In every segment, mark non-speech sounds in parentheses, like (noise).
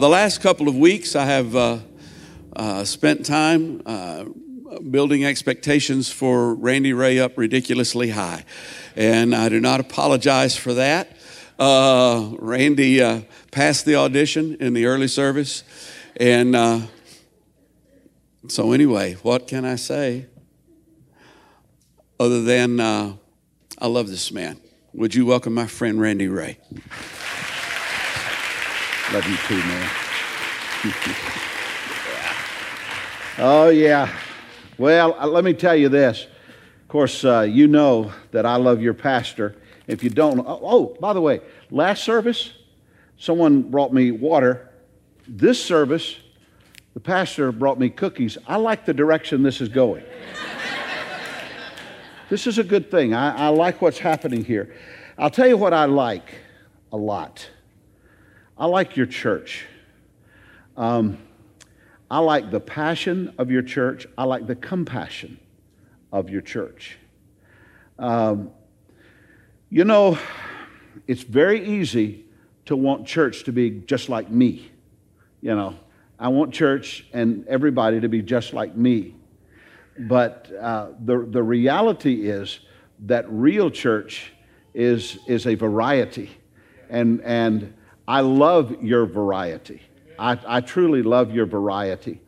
The last couple of weeks, I have uh, uh, spent time uh, building expectations for Randy Ray up ridiculously high. And I do not apologize for that. Uh, Randy uh, passed the audition in the early service. And uh, so, anyway, what can I say other than I love this man? Would you welcome my friend Randy Ray? Love you too, man. (laughs) oh, yeah. Well, uh, let me tell you this. Of course, uh, you know that I love your pastor. If you don't, oh, oh, by the way, last service, someone brought me water. This service, the pastor brought me cookies. I like the direction this is going. (laughs) this is a good thing. I, I like what's happening here. I'll tell you what I like a lot. I like your church. Um, I like the passion of your church. I like the compassion of your church. Um, you know, it's very easy to want church to be just like me. You know, I want church and everybody to be just like me. But uh, the, the reality is that real church is, is a variety. And, and I love your variety. I, I truly love your variety.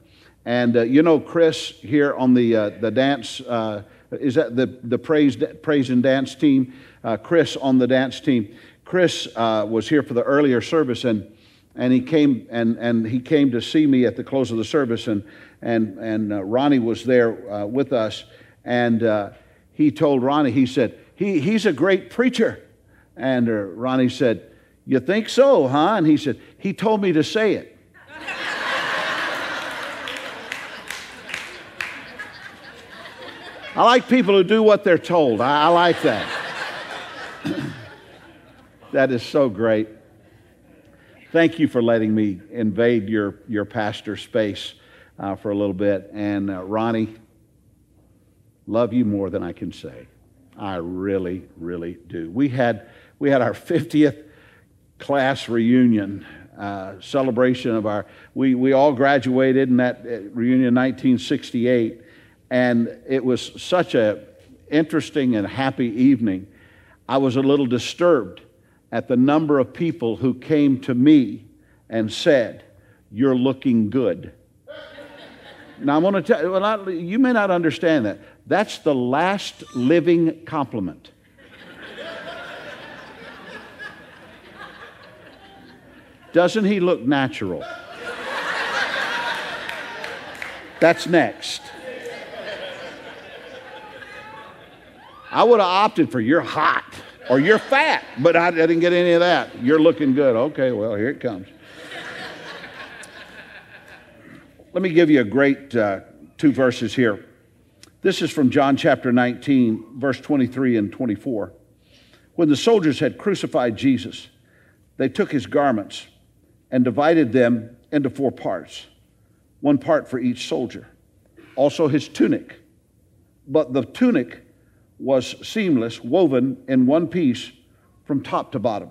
And uh, you know, Chris here on the, uh, the dance, uh, is that the, the praise, praise and dance team? Uh, Chris on the dance team. Chris uh, was here for the earlier service and, and, he came, and, and he came to see me at the close of the service. And, and, and uh, Ronnie was there with us. And he told Ronnie, he said, he, he's a great preacher. And Ronnie said, you think so, huh? And he said, He told me to say it. I like people who do what they're told. I, I like that. (clears throat) that is so great. Thank you for letting me invade your, your pastor space uh, for a little bit. And uh, Ronnie, love you more than I can say. I really, really do. We had, we had our 50th class reunion uh, celebration of our we, we all graduated in that uh, reunion 1968 and it was such a interesting and happy evening. I was a little disturbed at the number of people who came to me and said you're looking good. Now i'm going to tell well, you may not understand that. That's the last living compliment Doesn't he look natural? That's next. I would have opted for you're hot or you're fat, but I, didn't get any of that. You're looking good. Okay, well, here it comes. Let me give you a great uh, two verses here. This is from John chapter 19, verse 23 and 24. When the soldiers had crucified Jesus, they took his garments and divided them into four parts, one part for each soldier. Also his tunic. But the tunic was seamless, woven in one piece from top to bottom.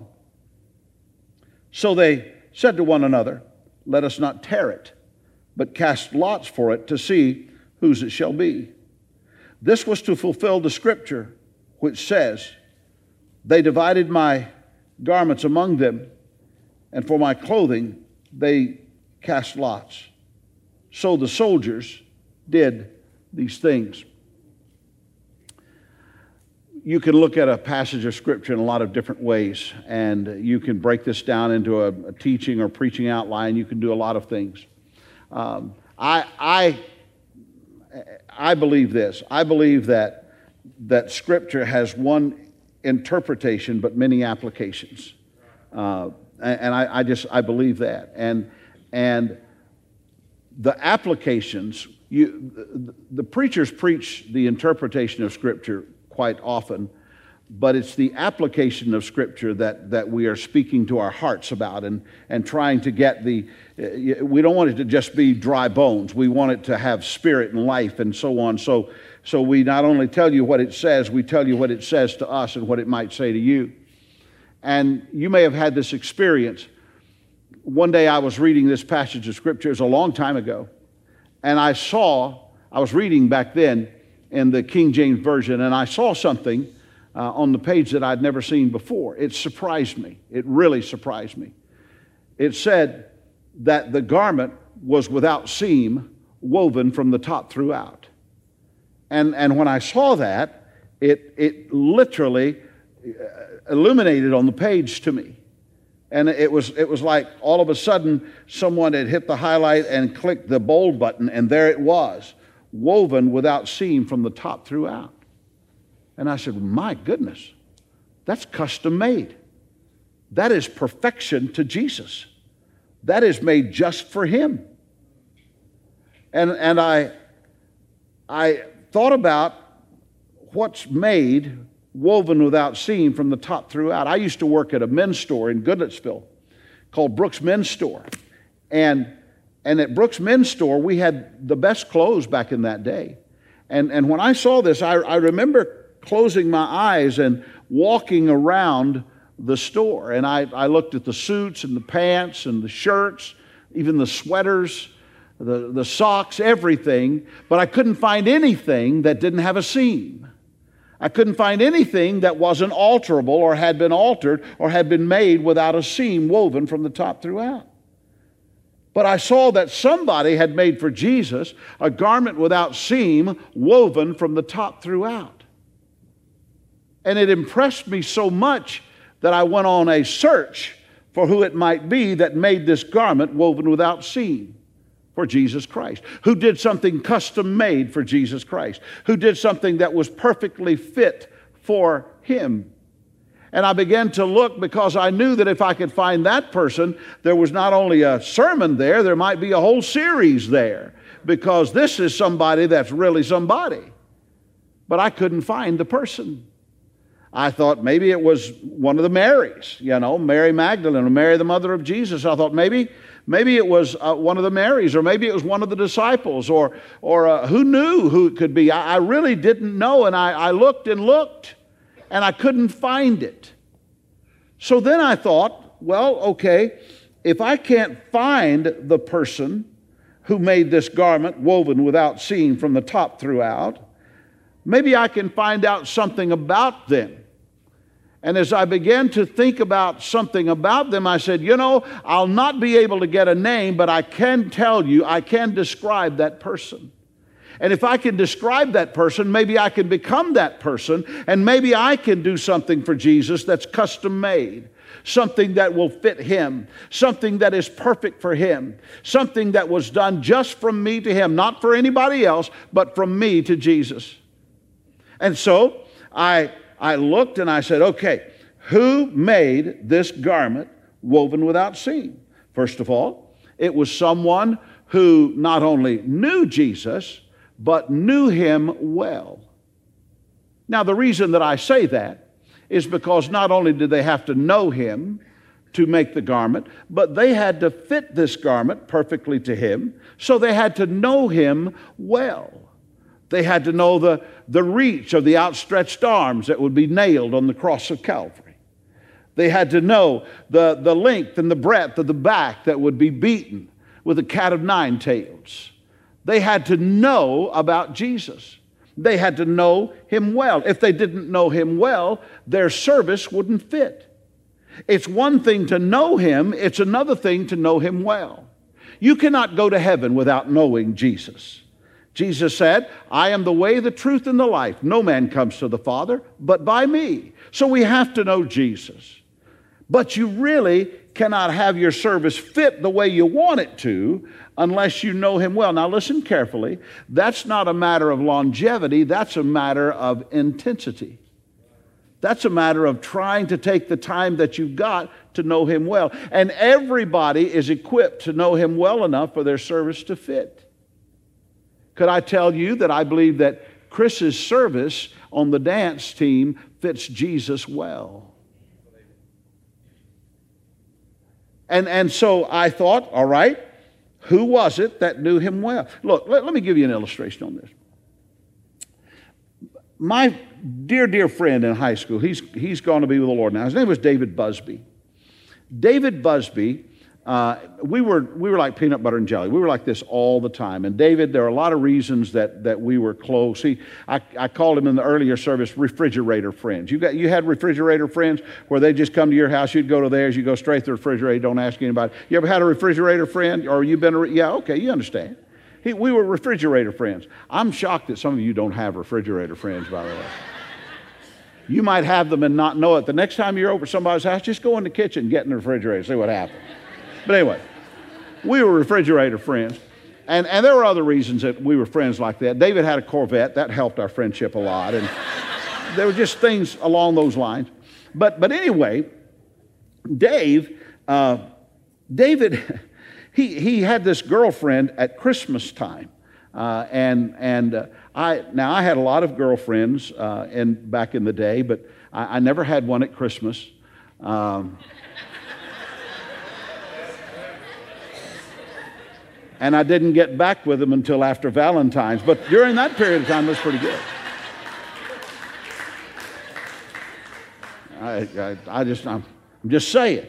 So they said to one another, Let us not tear it, but cast lots for it to see whose it shall be. This was to fulfill the scripture which says, They divided my garments among them and for my clothing they cast lots. So the soldiers did these things. You can look at a passage of Scripture in a lot of different ways, and you can break this down into a, a teaching or preaching outline. You can do a lot of things. Um, I, I, I believe this. I believe that, that Scripture has one interpretation but many applications. Uh, and I, I just I believe that. And and the applications, you, the, the preachers preach the interpretation of Scripture quite often, but it's the application of Scripture that, that we are speaking to our hearts about and, and trying to get the. Eh, we don't want it to just be dry bones. We want it to have spirit and life and so on. So, so we not only tell you what it says, we tell you what it says to us and what it might say to you. And you may have had this experience. one day I was reading this passage of scripture, it was a long time ago, and I saw, I was reading back then in the King James Version, and I saw something uh, on the page that I'd never seen before. It surprised me. It really surprised me. It said that the garment was without seam, woven from the top throughout. And, and when I saw that, it, it literally Uh, illuminated on the page to me. And it was, it was like all of a sudden someone had hit the highlight and clicked the bold button, and there it was, woven without seam from the top throughout. And I said, My goodness, that's custom made. That is perfection to Jesus. That is made just for Him. And, and I, I thought about what's made woven without seam from the top throughout. I used to work at a men's store in Goodlettsville called Brooks Men's Store. And, and at Brooks Men's Store, we had the best clothes back in that day. And, and when I saw this, I, I remember closing my eyes and walking around the store. And I, I looked at the suits and the pants and the shirts, even the sweaters, the, the socks, everything, but I couldn't find anything that didn't have a seam. I couldn't find anything that wasn't alterable or had been altered or had been made without a seam woven from the top throughout. But I saw that somebody had made for Jesus a garment without seam woven from the top throughout. And it impressed me so much that I went on a search for who it might be that made this garment woven without seam for Jesus Christ, who did something custom made for Jesus Christ, who did something that was perfectly fit for him. And I began to look because I knew that if I could find that person, there was not only a sermon there, there might be a whole series there because this is somebody that's really somebody. But I couldn't find the person. I thought maybe it was one of the Marys, you know, Mary Magdalene or Mary, the mother of Jesus. I thought maybe Maybe it was uh, one of the Marys, or maybe it was one of the disciples, or, or uh, who knew who it could be. I, I really didn't know, and I, I looked and looked, and I couldn't find it. So then I thought, well, okay, if I can't find the person who made this garment woven without seam from the top throughout, maybe I can find out something about them. And as I began to think about something about them, I said, You know, I'll not be able to get a name, but I can tell you, I can describe that person. And if I can describe that person, maybe I can become that person, and maybe I can do something for Jesus that's custom made. Something that will fit him, something that is perfect for him, something that was done just from me to him, not for anybody else, but from me to Jesus. And so I I looked and I said, okay, who made this garment woven without seam? First of all, it was someone who not only knew Jesus, but knew him well. Now, the reason that I say that is because not only did they have to know him to make the garment, but they had to fit this garment perfectly to him, so they had to know him well. They had to know the, the reach of the outstretched arms that would be nailed on the cross of Calvary. They had to know the, the length and the breadth of the back that would be beaten with a cat of nine tails. They had to know about Jesus. They had to know him well. If they didn't know him well, their service wouldn't fit. It's one thing to know him, it's another thing to know him well. You cannot go to heaven without knowing Jesus. Jesus said, I am the way, the truth, and the life. No man comes to the Father but by me. So we have to know Jesus. But you really cannot have your service fit the way you want it to unless you know Him well. Now, listen carefully. That's not a matter of longevity, that's a matter of intensity. That's a matter of trying to take the time that you've got to know Him well. And everybody is equipped to know Him well enough for their service to fit. Could I tell you that I believe that Chris's service on the dance team fits Jesus well? And, and so I thought, all right, who was it that knew him well? Look, let, let me give you an illustration on this. My dear, dear friend in high school, he's, he's gone to be with the Lord now. His name was David Busby. David Busby uh, we, were, we were like peanut butter and jelly. We were like this all the time. And David, there are a lot of reasons that, that we were close. He, I, I called him in the earlier service refrigerator friends. You, got, you had refrigerator friends where they just come to your house, you'd go to theirs, you go straight to the refrigerator, don't ask anybody. You ever had a refrigerator friend? Or you been a, yeah, okay, you understand. He, we were refrigerator friends. I'm shocked that some of you don't have refrigerator friends, by the way. You might have them and not know it. The next time you're over somebody's house, just go in the kitchen, get in the refrigerator, see what happens. But anyway, we were refrigerator friends. And, and there were other reasons that we were friends like that. David had a Corvette. That helped our friendship a lot. And there were just things along those lines. But, but anyway, Dave, uh, David, (laughs) he, he had this girlfriend at Christmas time. Uh, and and uh, I, now I had a lot of girlfriends uh, in, back in the day, but I, I never had one at Christmas. Um, and I didn't get back with him until after Valentine's. But during that period of time, it was pretty good. I, I, I just, I'm, I'm just saying.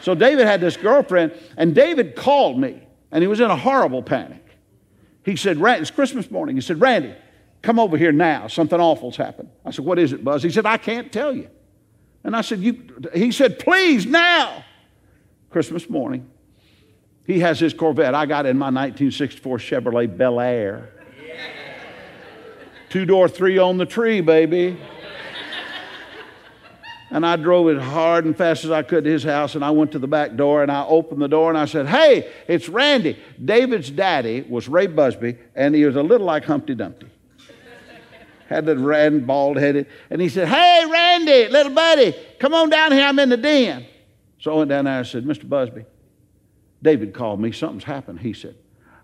So David had this girlfriend, and David called me, and he was in a horrible panic. He said, Randy, It's Christmas morning. He said, Randy, come over here now. Something awful's happened. I said, What is it, Buzz? He said, I can't tell you. And I said, you, He said, Please, now. Christmas morning. He has his Corvette. I got in my 1964 Chevrolet Bel Air. Two door, three on the tree, baby. And I drove as hard and fast as I could to his house, and I went to the back door and I opened the door and I said, Hey, it's Randy. David's daddy was Ray Busby, and he was a little like Humpty Dumpty. Had the red, bald headed. And he said, Hey, Randy, little buddy, come on down here. I'm in the den. So I went down there and I said, Mr. Busby, David called me. Something's happened. He said,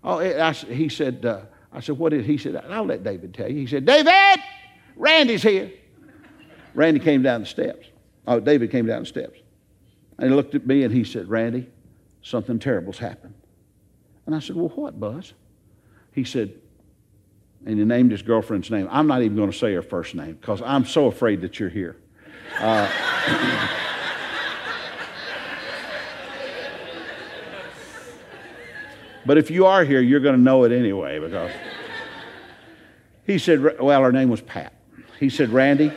Oh, I, he said, uh, I said, what is, he said, I'll let David tell you. He said, David, Randy's here. Randy came down the steps. Oh, David came down the steps. And he looked at me and he said, Randy, something terrible's happened. And I said, Well, what, Buzz? He said, and he named his girlfriend's name. I'm not even going to say her first name because I'm so afraid that you're here. Uh, But if you are here, you're going to know it anyway because he said, well, her name was Pat. He said, Randy,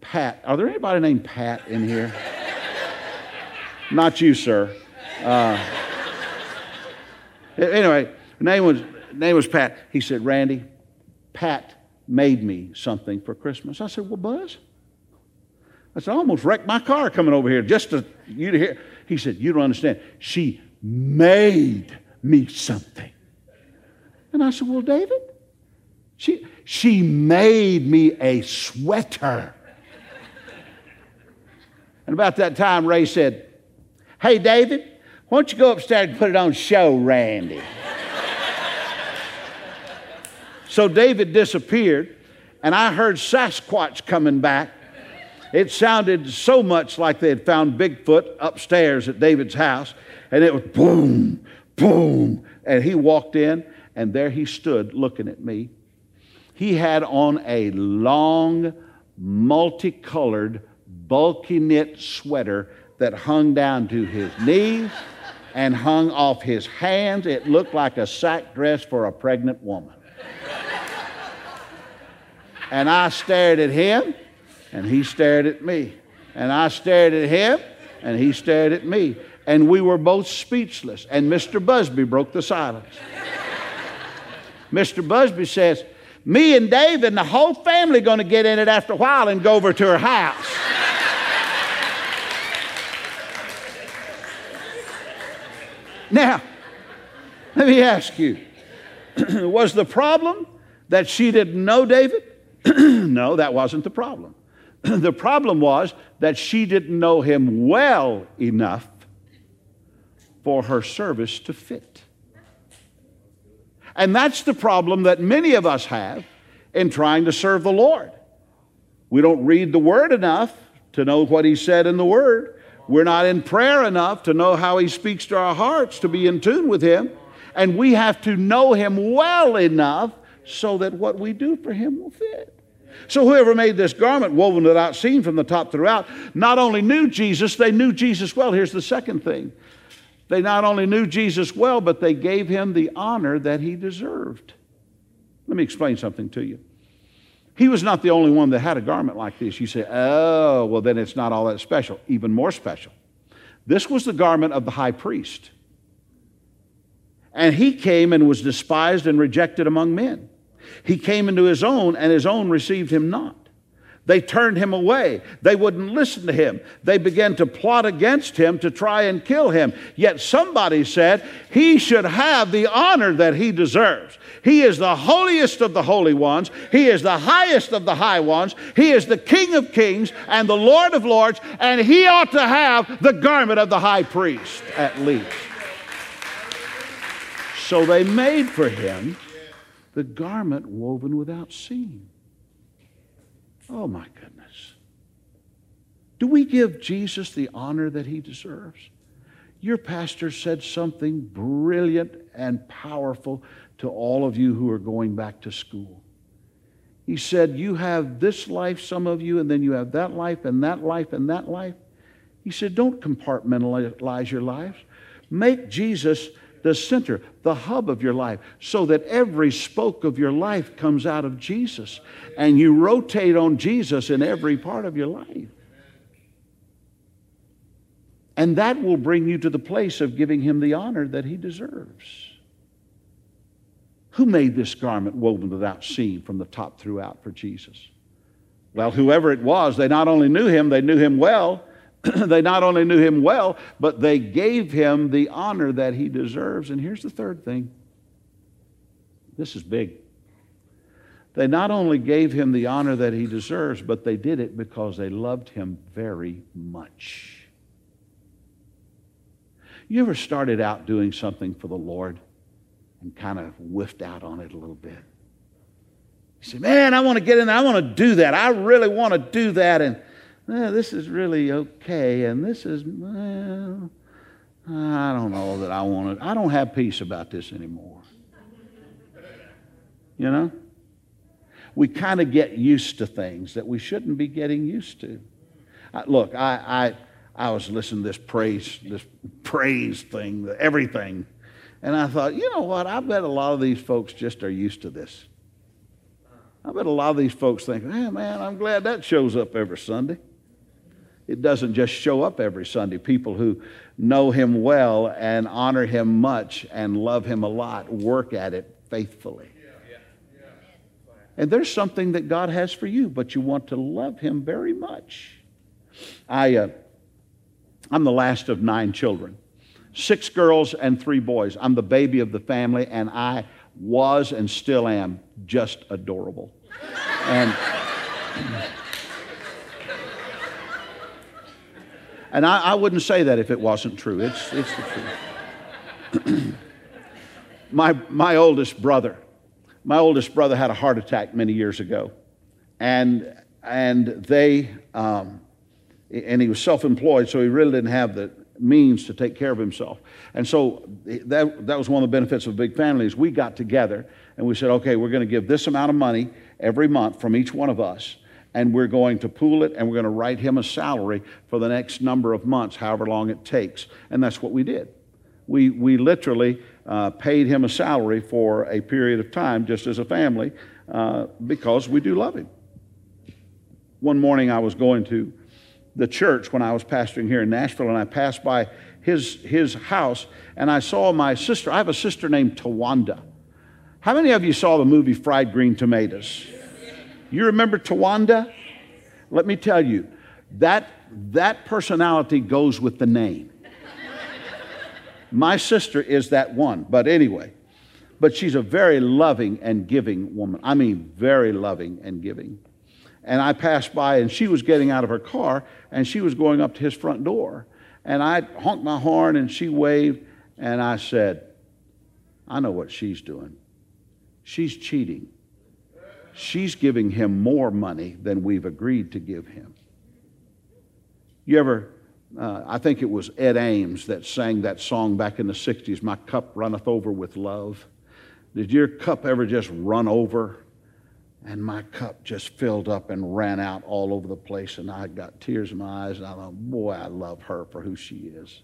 Pat. Are there anybody named Pat in here? Not you, sir. Uh, anyway, name was name was Pat. He said, Randy, Pat made me something for Christmas. I said, Well, Buzz. I said, I almost wrecked my car coming over here just to you to hear. He said, You don't understand. She made me something. And I said, Well, David, she, she made me a sweater. and about that time, Ray said, Hey, David, why don't you go upstairs and put it on show, Randy? so David disappeared, and I heard Sasquatch coming back. It sounded so much like they had found Bigfoot upstairs at David's house, and it was boom, boom. And he walked in, and there he stood looking at me. He had on a long, multicolored, bulky knit sweater that hung down to his knees and hung off his hands. It looked like a sack dress for a pregnant woman. and I stared at him, and he stared at me. And I stared at him, and he stared at me and we were both speechless. And Mr. Busby broke the silence. Mr. Busby says, Me and Dave and the whole family going to get in it after a while and go over to her house. now, let me ask you (clears throat) was the problem that she didn't know David? (clears throat) no, that wasn't the problem. (clears throat) the problem was that she didn't know him well enough for her service to fit. And that's the problem that many of us have in trying to serve the Lord. We don't read the Word enough to know what He said in the Word. We're not in prayer enough to know how He speaks to our hearts to be in tune with Him. And we have to know Him well enough so that what we do for Him will fit. So whoever made this garment woven without seam from the top throughout not only knew Jesus, they knew Jesus well. Here's the second thing. They not only knew Jesus well, but they gave him the honor that he deserved. Let me explain something to you. He was not the only one that had a garment like this. You say, oh, well, then it's not all that special. Even more special. This was the garment of the high priest. And he came and was despised and rejected among men. He came into his own, and his own received him not. They turned him away. They wouldn't listen to him. They began to plot against him to try and kill him. Yet somebody said he should have the honor that he deserves. He is the holiest of the holy ones. He is the highest of the high ones. He is the King of kings and the Lord of lords, and he ought to have the garment of the high priest, at least. So they made for him the garment woven without seam. Oh my goodness. Do we give Jesus the honor that he deserves? Your pastor said something brilliant and powerful to all of you who are going back to school. He said, You have this life, some of you, and then you have that life, and that life, and that life. He said, Don't compartmentalize your lives. Make Jesus the center, the hub of your life, so that every spoke of your life comes out of Jesus. And you rotate on Jesus in every part of your life. And that will bring you to the place of giving him the honor that he deserves. Who made this garment woven without seam from the top throughout for Jesus? Well, whoever it was, they not only knew him, they knew him well. (clears throat) they not only knew him well, but they gave him the honor that he deserves. And here's the third thing this is big. They not only gave him the honor that he deserves, but they did it because they loved him very much. You ever started out doing something for the Lord and kind of whiffed out on it a little bit? You say, Man, I want to get in there. I want to do that. I really want to do that. And eh, this is really okay, and this is, well, I don't know that I want to, I don't have peace about this anymore. You know? We kind of get used to things that we shouldn't be getting used to. I, look, I, I, I was listening to this praise, this praise thing, everything, and I thought, you know what? I bet a lot of these folks just are used to this. I bet a lot of these folks think, hey, man, I'm glad that shows up every Sunday. It doesn't just show up every Sunday. People who know Him well and honor Him much and love Him a lot work at it faithfully. And there's something that God has for you, but you want to love Him very much. I, uh, I'm the last of nine children six girls and three boys. I'm the baby of the family, and I was and still am just adorable. And. And I, I wouldn't say that if it wasn't true. It's, it's the truth. (clears throat) my, my oldest brother, my oldest brother had a heart attack many years ago. And, and they, um, and he was self employed, so he really didn't have the means to take care of himself. And so that, that was one of the benefits of a big family is we got together and we said, okay, we're going to give this amount of money every month from each one of us and we're going to pool it and we're going to write him a salary for the next number of months, however long it takes. And that's what we did. We, we literally uh, paid him a salary for a period of time just as a family uh, because we do love him. One morning I was going to the church when I was pastoring here in Nashville and I passed by his, his house and I saw my sister. I have a sister named Tawanda. How many of you saw the movie Fried Green Tomatoes? You remember Tawanda? Let me tell you, that, that personality goes with the name. My sister is that one, but anyway. But she's a very loving and giving woman. I mean, very loving and giving. And I passed by, and she was getting out of her car, and she was going up to his front door. And I honked my horn, and she waved, and I said, I know what she's doing. She's cheating she's giving him more money than we've agreed to give him. You ever, uh, I think it was Ed Ames that sang that song back in the 60s, My Cup Runneth Over with Love. Did your cup ever just run over And my cup just filled up and ran out all over the place. And I got tears in my eyes. And I thought, boy, I love her for who she is.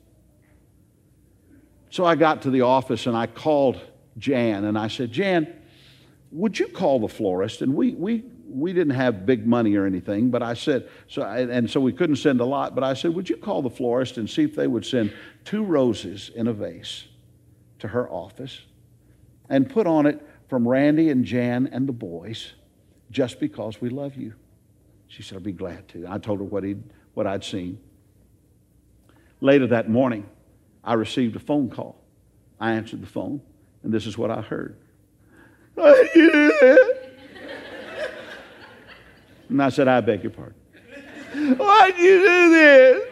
So I got to the office and I called Jan and I said, Jan, would you call the florist? And we, we, we didn't have big money or anything, but I said, so, and so we couldn't send a lot, but I said, would you call the florist and see if they would send two roses in a vase to her office and put on it from Randy and Jan and the boys just because we love you. She said, I'd be glad to. I told her what, he'd, what I'd seen. Later that morning, I received a phone call. I answered the phone, and this is what I heard. (laughs) and I said, I beg your pardon. Why'd you do this?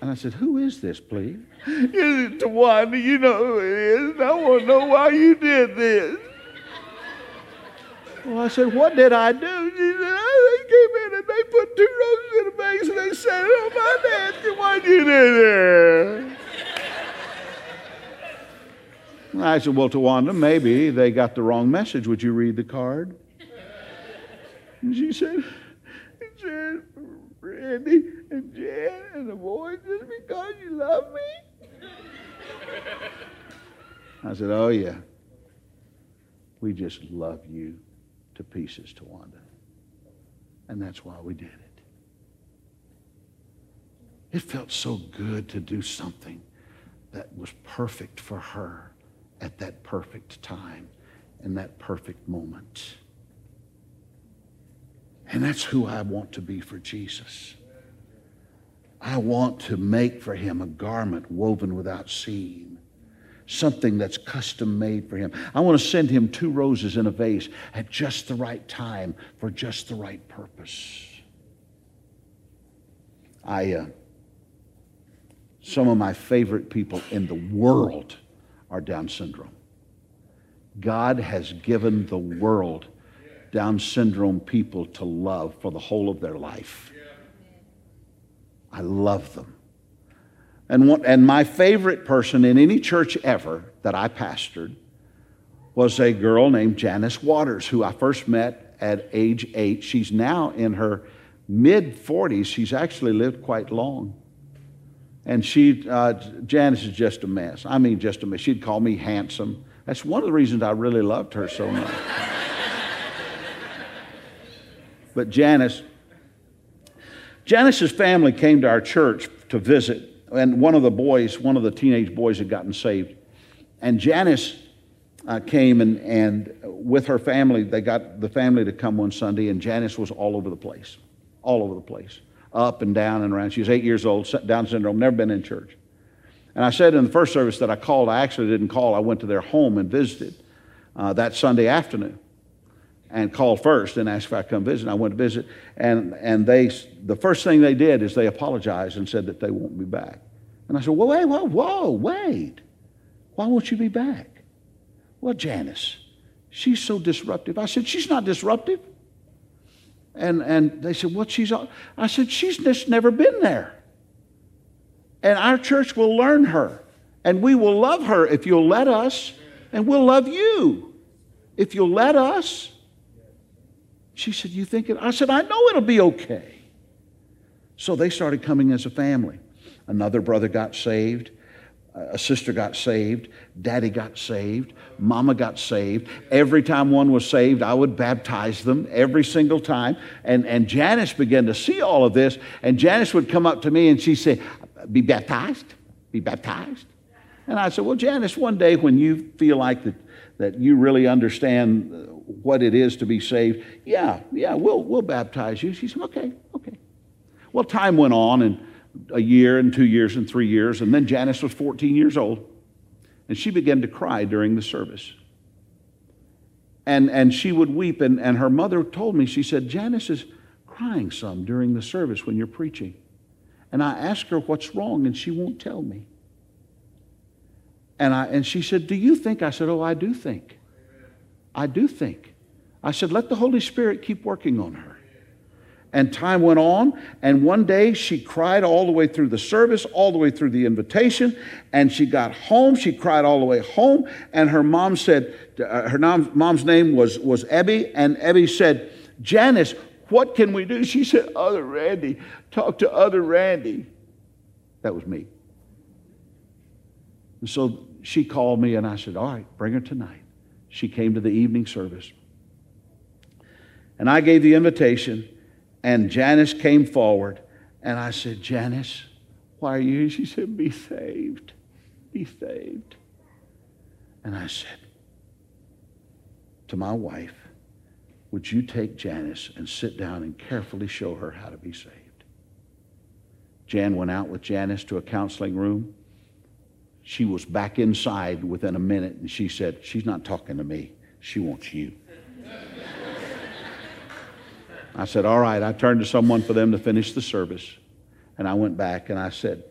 And I said, Who is this, please? It's Tawanda. You know who it is. I want to know why you did this. Well, I said, What did I do? She said, oh, They came in and they put two roses in a vase and they set it on my desk. Why'd you do that? I said, Well, Tawanda, maybe they got the wrong message. Would you read the card? And she said, said, Randy and Jan and the boys, just because you love me? I said, Oh, yeah. We just love you to pieces, Tawanda. And that's why we did it. It felt so good to do something that was perfect for her at that perfect time in that perfect moment. And that's who I want to be for Jesus. I want to make for him a garment woven without seam, something that's custom made for him. I want to send him two roses in a vase at just the right time for just the right purpose. I, uh, some of my favorite people in the world are Down syndrome. God has given the world Down syndrome people to love for the whole of their life. I love them. And, what, and my favorite person in any church ever that I pastored was a girl named Janice Waters, who I first met at age eight. She's now in her mid 40s. She's actually lived quite long. And she, uh, Janice is just a mess. I mean, just a mess. She'd call me handsome. That's one of the reasons I really loved her so much. but Janice, Janice's family came to our church to visit, and one of the boys, one of the teenage boys, had gotten saved. And Janice uh, came and, and with her family, they got the family to come one Sunday, and Janice was all over the place, all over the place up and down and around. She was eight years old, Down syndrome, never been in church. And I said in the first service that I called, I actually didn't call. I went to their home and visited uh, that Sunday afternoon and called first and asked if I could come visit. I went to visit, and, and they, the first thing they did is they apologized and said that they won't be back. And I said, well, wait, whoa, whoa, wait. Why won't you be back? Well, Janice, she's so disruptive. I said, she's not disruptive. And, and they said, What she's on? I said, She's just never been there. And our church will learn her. And we will love her if you'll let us. And we'll love you if you'll let us. She said, You think it? I said, I know it'll be okay. So they started coming as a family. Another brother got saved a sister got saved, daddy got saved, mama got saved. Every time one was saved, I would baptize them every single time. And, and Janice began to see all of this, and Janice would come up to me and she'd say, Be baptized? Be baptized? And I said, Well, Janice, one day when you feel like that, that you really understand what it is to be saved, yeah, yeah, we'll, we'll baptize you. She said, Okay, okay. Well, time went on, and a year and two years and three years. And then Janice was 14 years old. And she began to cry during the service. And, and she would weep. And, and her mother told me, she said, Janice is crying some during the service when you're preaching. And I asked her what's wrong, and she won't tell me. And, I, and she said, Do you think? I said, Oh, I do think. I do think. I said, Let the Holy Spirit keep working on her. And time went on, and one day she cried all the way through the service, all the way through the invitation, and she got home. She cried all the way home, and her mom said, uh, her mom's name was, was Ebby, and Ebby said, Janice, what can we do? She said, Other Randy, talk to other Randy. That was me. And so she called me, and I said, All right, bring her tonight. She came to the evening service. And I gave the invitation. And Janice came forward, and I said, Janice, why are you? She said, Be saved. Be saved. And I said to my wife, Would you take Janice and sit down and carefully show her how to be saved? Jan went out with Janice to a counseling room. She was back inside within a minute, and she said, She's not talking to me. She wants you. I said, All right. I turned to someone for them to finish the service. And I went back and I said,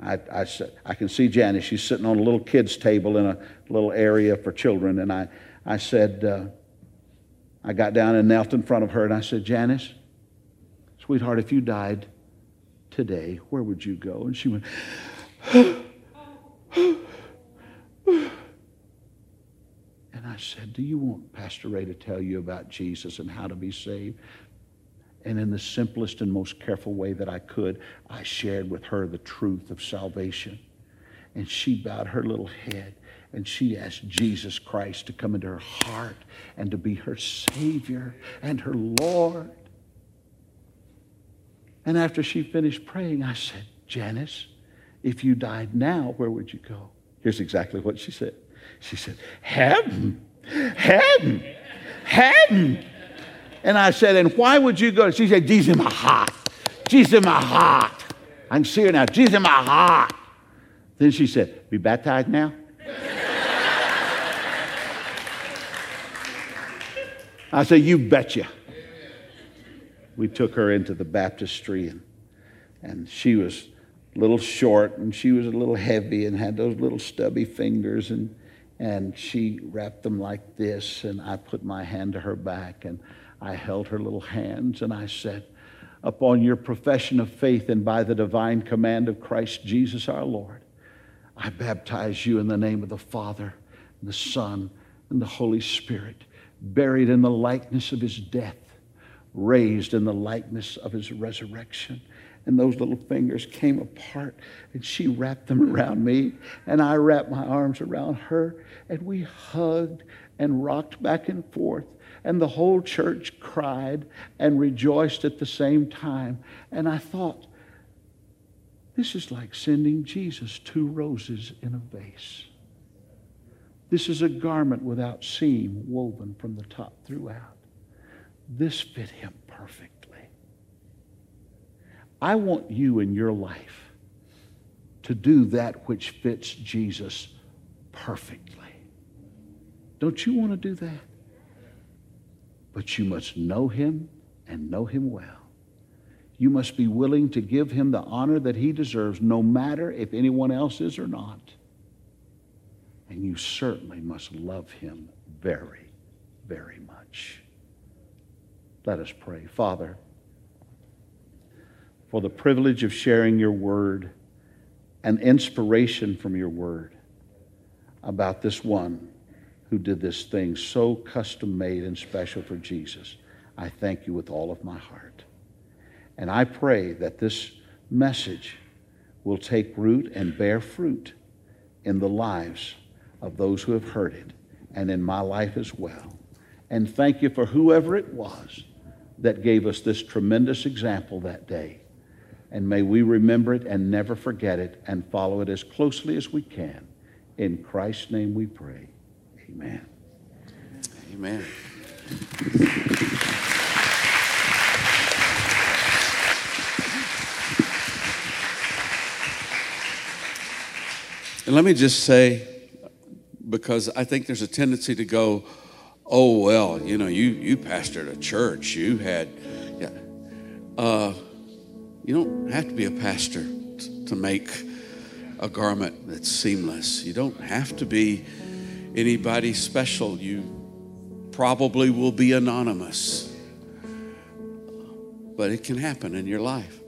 I, I, said, I can see Janice. She's sitting on a little kid's table in a little area for children. And I, I said, uh, I got down and knelt in front of her and I said, Janice, sweetheart, if you died today, where would you go? And she went, (sighs) and I said, Do you want Pastor Ray to tell you about Jesus and how to be saved? And in the simplest and most careful way that I could, I shared with her the truth of salvation. And she bowed her little head and she asked Jesus Christ to come into her heart and to be her Savior and her Lord. And after she finished praying, I said, Janice, if you died now, where would you go? Here's exactly what she said. She said, Heaven, heaven, heaven. And I said, And why would you go? She said, Jesus in my heart. Jesus in my heart. I can see her now. Jesus in my heart. Then she said, Be baptized now? I said, You betcha. We took her into the baptistry, and, and she was a little short, and she was a little heavy, and had those little stubby fingers, and, and she wrapped them like this, and I put my hand to her back, and I held her little hands and I said, Upon your profession of faith and by the divine command of Christ Jesus our Lord, I baptize you in the name of the Father, and the Son, and the Holy Spirit, buried in the likeness of his death, raised in the likeness of his resurrection. And those little fingers came apart, and she wrapped them around me, and I wrapped my arms around her, and we hugged and rocked back and forth and the whole church cried and rejoiced at the same time. And I thought, this is like sending Jesus two roses in a vase. This is a garment without seam woven from the top throughout. This fit him perfectly. I want you in your life to do that which fits Jesus perfectly. Don't you want to do that? But you must know him and know him well. You must be willing to give him the honor that he deserves, no matter if anyone else is or not. And you certainly must love him very, very much. Let us pray. Father, for the privilege of sharing your word and inspiration from your word about this one who did this thing so custom made and special for Jesus. I thank you with all of my heart. And I pray that this message will take root and bear fruit in the lives of those who have heard it and in my life as well. And thank you for whoever it was that gave us this tremendous example that day. And may we remember it and never forget it and follow it as closely as we can. In Christ's name we pray. Amen. Amen. And let me just say, because I think there's a tendency to go, oh, well, you know, you, you pastored a church, you had, yeah. Uh, you don't have to be a pastor t- to make a garment that's seamless. You don't have to be anybody special, you probably will be anonymous. but it can happen in your life.